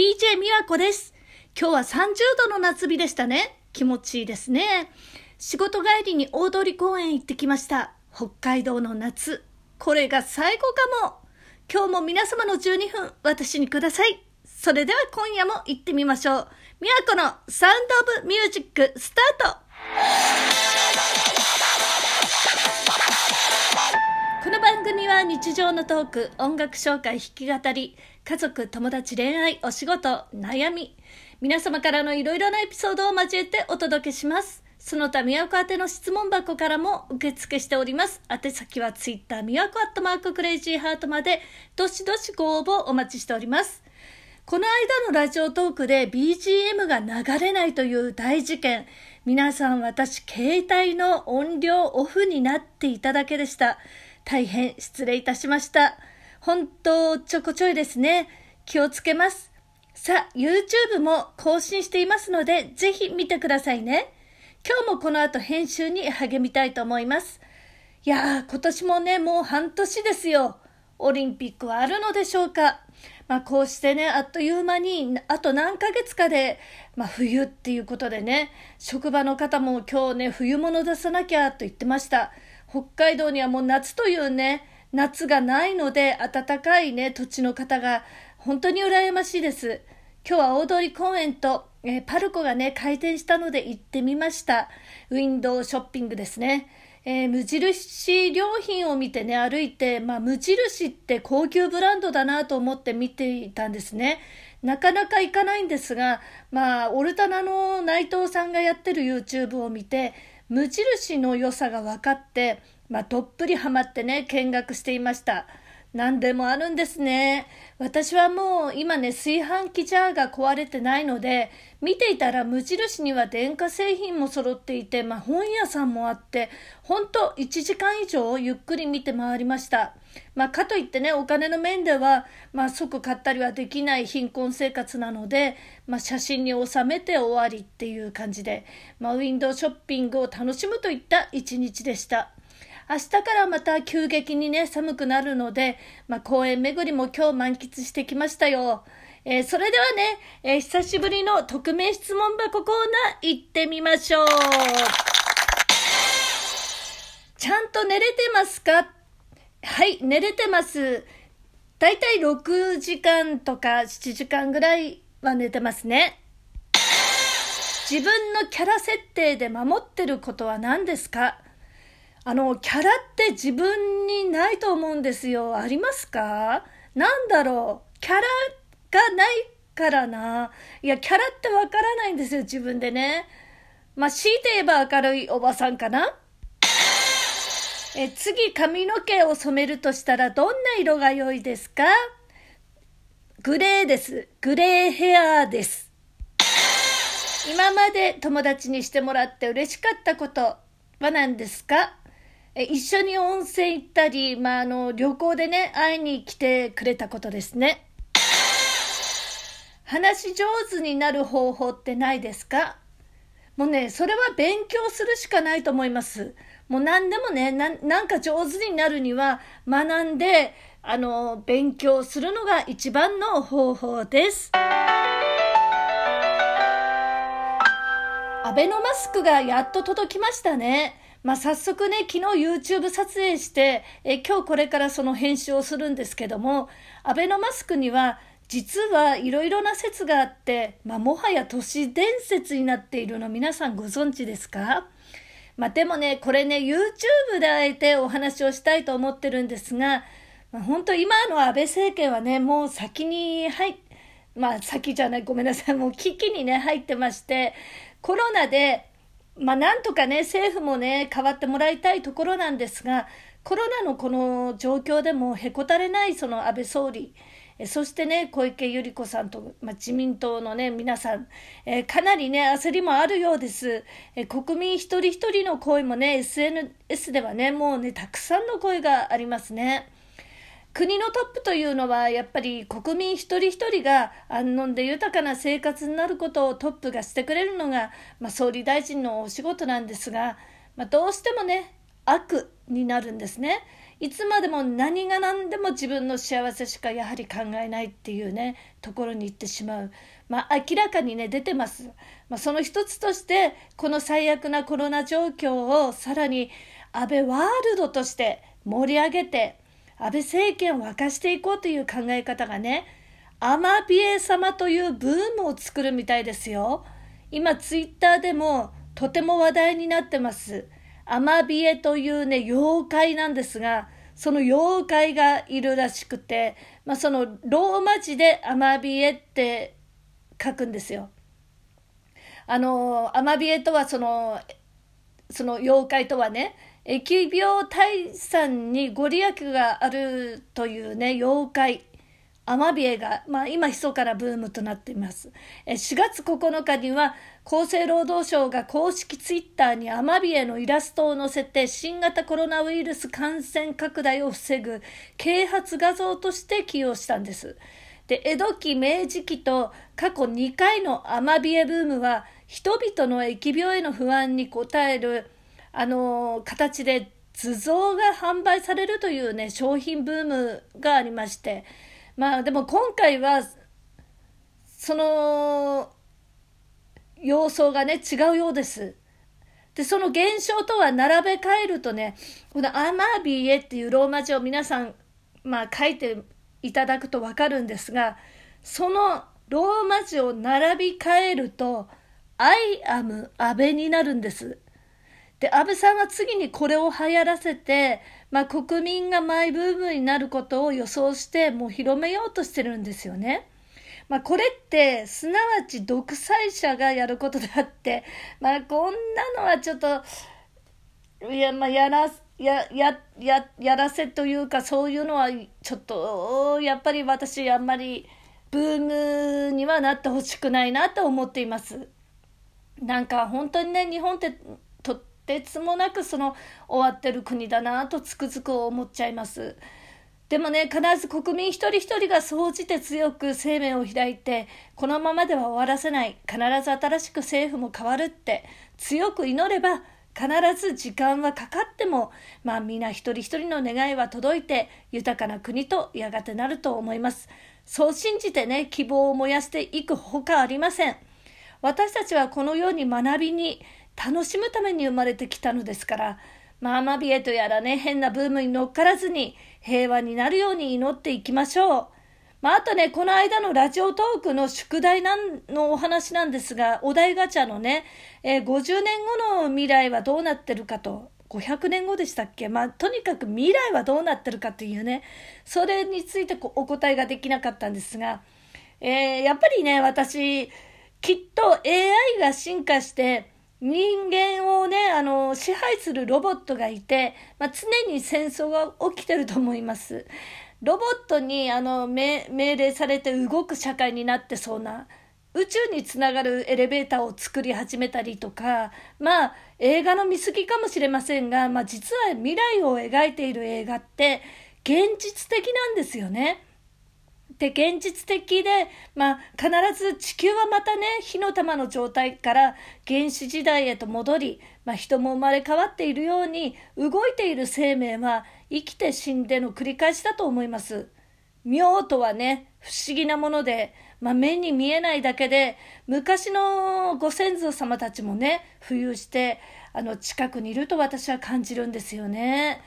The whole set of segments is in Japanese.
DJ みわこです。今日は30度の夏日でしたね。気持ちいいですね。仕事帰りに大通公園行ってきました。北海道の夏。これが最後かも。今日も皆様の12分、私にください。それでは今夜も行ってみましょう。みわこのサウンドオブミュージックスタートの番組は日常のトーク、音楽紹介、弾き語り、家族、友達、恋愛、お仕事、悩み、皆様からのいろいろなエピソードを交えてお届けします。その他、宮古宛ての質問箱からも受付しております。宛先はツイッター、宮古アットマーククレイジーハートまで、どしどしご応募お待ちしております。この間のラジオトークで BGM が流れないという大事件。皆さん私、携帯の音量オフになっていただけでした。大変失礼いたしました。本当、ちょこちょいですね。気をつけます。さあ、YouTube も更新していますので、ぜひ見てくださいね。今日もこの後編集に励みたいと思います。いやー、今年もね、もう半年ですよ。オリンピックはあるのでしょうか。まあ、こうしてね、あっという間に、あと何ヶ月かで、まあ、冬っていうことでね、職場の方も今日ね、冬物出さなきゃと言ってました。北海道にはもう夏というね、夏がないので、暖かいね、土地の方が、本当に羨ましいです。今日は大通公園と、えー、パルコがね、開店したので行ってみました。ウィンドウショッピングですね。えー、無印良品を見てね、歩いて、まあ、無印って高級ブランドだなと思って見ていたんですね。なかなか行かないんですが、まあ、オルタナの内藤さんがやってる YouTube を見て、無印の良さが分かって、まあ、どっぷりハマってね、見学していました。何でもあるんですね。私はもう今ね、炊飯器ジャーが壊れてないので、見ていたら無印には電化製品も揃っていて、まあ、本屋さんもあって、ほんと1時間以上ゆっくり見て回りました。まあ、かといってね、お金の面では、まあ、即買ったりはできない貧困生活なので、まあ、写真に収めて終わりっていう感じで、まあ、ウィンドウショッピングを楽しむといった一日でした。明日からまた急激にね、寒くなるので、まあ、公園巡りも今日満喫してきましたよ。えー、それではね、えー、久しぶりの匿名質問箱コーナー行ってみましょう。ちゃんと寝れてますか？はい、寝れてます。だいたい6時間とか7時間ぐらいは寝てますね。自分のキャラ設定で守ってることは何ですか？あの、キャラって自分にないと思うんですよ。ありますか？なんだろう？キャラがないからな。いや、キャラってわからないんですよ、自分でね。まあ、強いて言えば明るいおばさんかな。え、次、髪の毛を染めるとしたら、どんな色が良いですか？グレーです。グレーヘアーです。今まで友達にしてもらって嬉しかったことは何ですか？一緒に温泉行ったり、まあ、あの旅行でね会いに来てくれたことですね。話上手になる方法ってないですか？もうねそれは勉強するしかないと思います。もう何でもねなんか上手になるには学んであの勉強するのが一番の方法です。アベノマスクがやっと届きましたね。まあ、早速ね、昨日 YouTube 撮影して、え今日これからその編集をするんですけども、アベノマスクには実はいろいろな説があって、まあ、もはや都市伝説になっているの皆さんご存知ですか？まあ、でもね、これね、YouTube であえてお話をしたいと思ってるんですが、まあ、本当今の安倍政権はね、もう先に入っまあ先じゃない、ごめんなさい、もう危機にね、入ってまして、コロナでまあ、なんとかね、政府もね、変わってもらいたいところなんですが、コロナのこの状況でもへこたれないその安倍総理、そしてね、小池百合子さんと、まあ、自民党のね、皆さん、えー、かなりね、焦りもあるようです。えー、国民一人一人の声もね、SNS ではね、もうね、たくさんの声がありますね。国のトップというのはやっぱり国民一人一人が安穏で豊かな生活になることをトップがしてくれるのが、まあ、総理大臣のお仕事なんですが、まあ、どうしてもね悪になるんですね。いつまでも何が何でも自分の幸せしかやはり考えないっていうねところに行ってしまう、まあ、明らかにね出てます、まあ、その一つとしてこの最悪なコロナ状況をさらに安倍ワールドとして盛り上げて安倍政権を沸かしていこうという考え方がねアマビエ様というブームを作るみたいですよ今ツイッターでもとても話題になってますアマビエというね、妖怪なんですが、その妖怪がいるらしくて、まあ、そのローマ字でアマビエって書くんですよ。あの、アマビエとはその、その妖怪とはね、疫病退散にご利益があるというね、妖怪。アマビエが、まあ、今、密かなブームとなっています。4月9日には、厚生労働省が公式ツイッターにアマビエのイラストを載せて、新型コロナウイルス感染拡大を防ぐ啓発画像として起用したんです。で、江戸期、明治期と過去2回のアマビエブームは、人々の疫病への不安に応える、あの形で図像が販売されるというね、商品ブームがありまして、まあでも今回はその様相がね違うようです。でその現象とは並べ替えるとねこのアマビエっていうローマ字を皆さん、まあ、書いていただくと分かるんですがそのローマ字を並び替えると「I am 安倍」になるんです。で安倍さんは次にこれを流行らせてまあ、国民がマイブームになることを予想してもう広めようとしてるんですよね。まあ、これってすなわち独裁者がやることであって、まあ、こんなのはちょっといや,、まあ、やらややややらせというかそういうのはちょっとやっぱり私あんまりブームにはなってほしくないなと思っています。なんか本当にね日本っててつもなくその終わってる国だなとつくづく思っちゃいます。でもね、必ず国民一人一人が総じて強く生命を開いて、このままでは終わらせない。必ず新しく政府も変わるって、強く祈れば、必ず時間はかかっても、まあ皆一人一人の願いは届いて、豊かな国とやがてなると思います。そう信じてね、希望を燃やしていくほかありません。私たちはこのように学びに、楽しむために生まれてきたのですから、まあ、アマビエとやらね、変なブームに乗っからずに平和になるように祈っていきましょう。まあ、あとね、この間のラジオトークの宿題なんのお話なんですが、お題ガチャのね、えー、50年後の未来はどうなってるかと、500年後でしたっけ？まあ、とにかく未来はどうなってるかというね、それについてお答えができなかったんですが、えー、やっぱりね、私、きっと AI が進化して、人間をね、あの、支配するロボットがいて、まあ、常に戦争が起きてると思います。ロボットにあの命令されて動く社会になってそうな宇宙につながるエレベーターを作り始めたりとかまあ映画の見過ぎかもしれませんが、まあ、実は未来を描いている映画って現実的なんですよね。で現実的で、まあ、必ず地球はまたね火の玉の状態から原始時代へと戻り、まあ、人も生まれ変わっているように動いている生命は生きて死んでの繰り返しだと思います。妙とはね不思議なもので、まあ、目に見えないだけで昔のご先祖様たちもね浮遊してあの近くにいると私は感じるんですよね。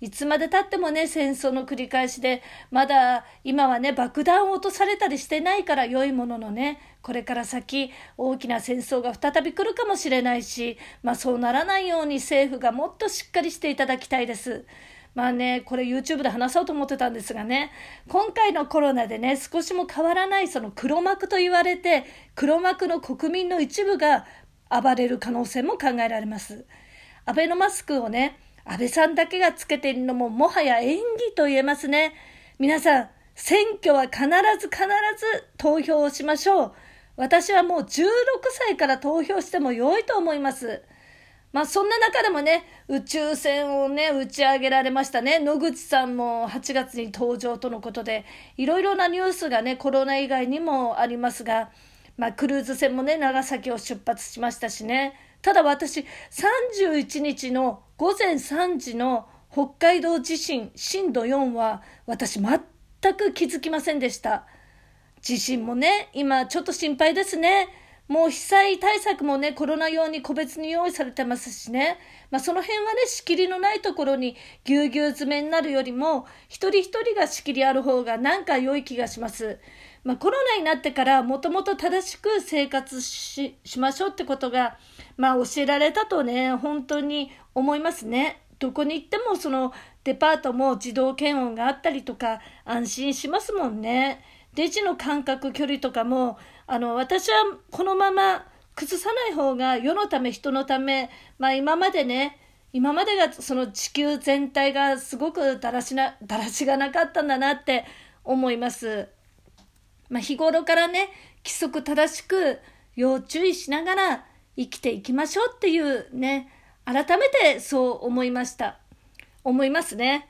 いつまでたってもね、戦争の繰り返しで、まだ今はね、爆弾を落とされたりしてないから良いもののね、これから先、大きな戦争が再び来るかもしれないし、まあそうならないように政府がもっとしっかりしていただきたいです。まあね、これ YouTube で話そうと思ってたんですがね、今回のコロナでね、少しも変わらないその黒幕と言われて、黒幕の国民の一部が暴れる可能性も考えられます。アベノマスクをね、安倍さんだけがつけているのももはや演技と言えますね。皆さん、選挙は必ず必ず投票をしましょう。私はもう16歳から投票しても良いと思います。まあそんな中でもね、宇宙船をね、打ち上げられましたね。野口さんも8月に登場とのことで、いろいろなニュースがね、コロナ以外にもありますが、まあクルーズ船もね、長崎を出発しましたしね。ただ私、31日の午前3時の北海道地震震度4は私全く気づきませんでした。地震もね、今ちょっと心配ですね。もう被災対策もね、コロナ用に個別に用意されてますしね。まあその辺はね、仕切りのないところにぎゅうぎゅう詰めになるよりも、一人一人が仕切りある方がなんか良い気がします。まあコロナになってからもともと正しく生活しましょうってことが、まあ教えられたとね、本当に思いますね。どこに行ってもそのデパートも自動検温があったりとか安心しますもんね。レジの間隔距離とかもあの私はこのまま崩さない方が世のため人のため、まあ、今までね今までがその地球全体がすごくだらしなだらしがなかったんだなって思います。まあ、日頃からね規則正しく要注意しながら生きていきましょうっていうね改めてそう思いました思いますね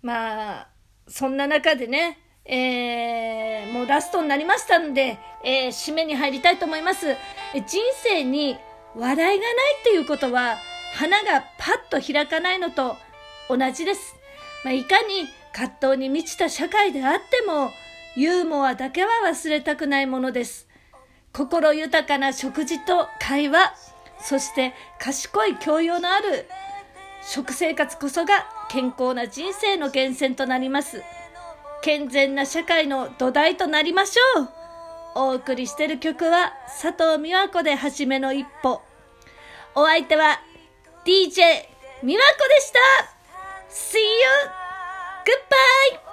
まあそんな中でねえー、もうラストになりましたんで、えー、締めに入りたいと思います。人生に笑いがないっていうことは、花がパッと開かないのと同じです。まあ、いかに葛藤に満ちた社会であっても、ユーモアだけは忘れたくないものです。心豊かな食事と会話、そして賢い教養のある食生活こそが健康な人生の源泉となります。健全な社会の土台となりましょう。お送りしてる曲は佐藤美和子で初めの一歩。お相手は DJ 美和子でした !See you! Goodbye!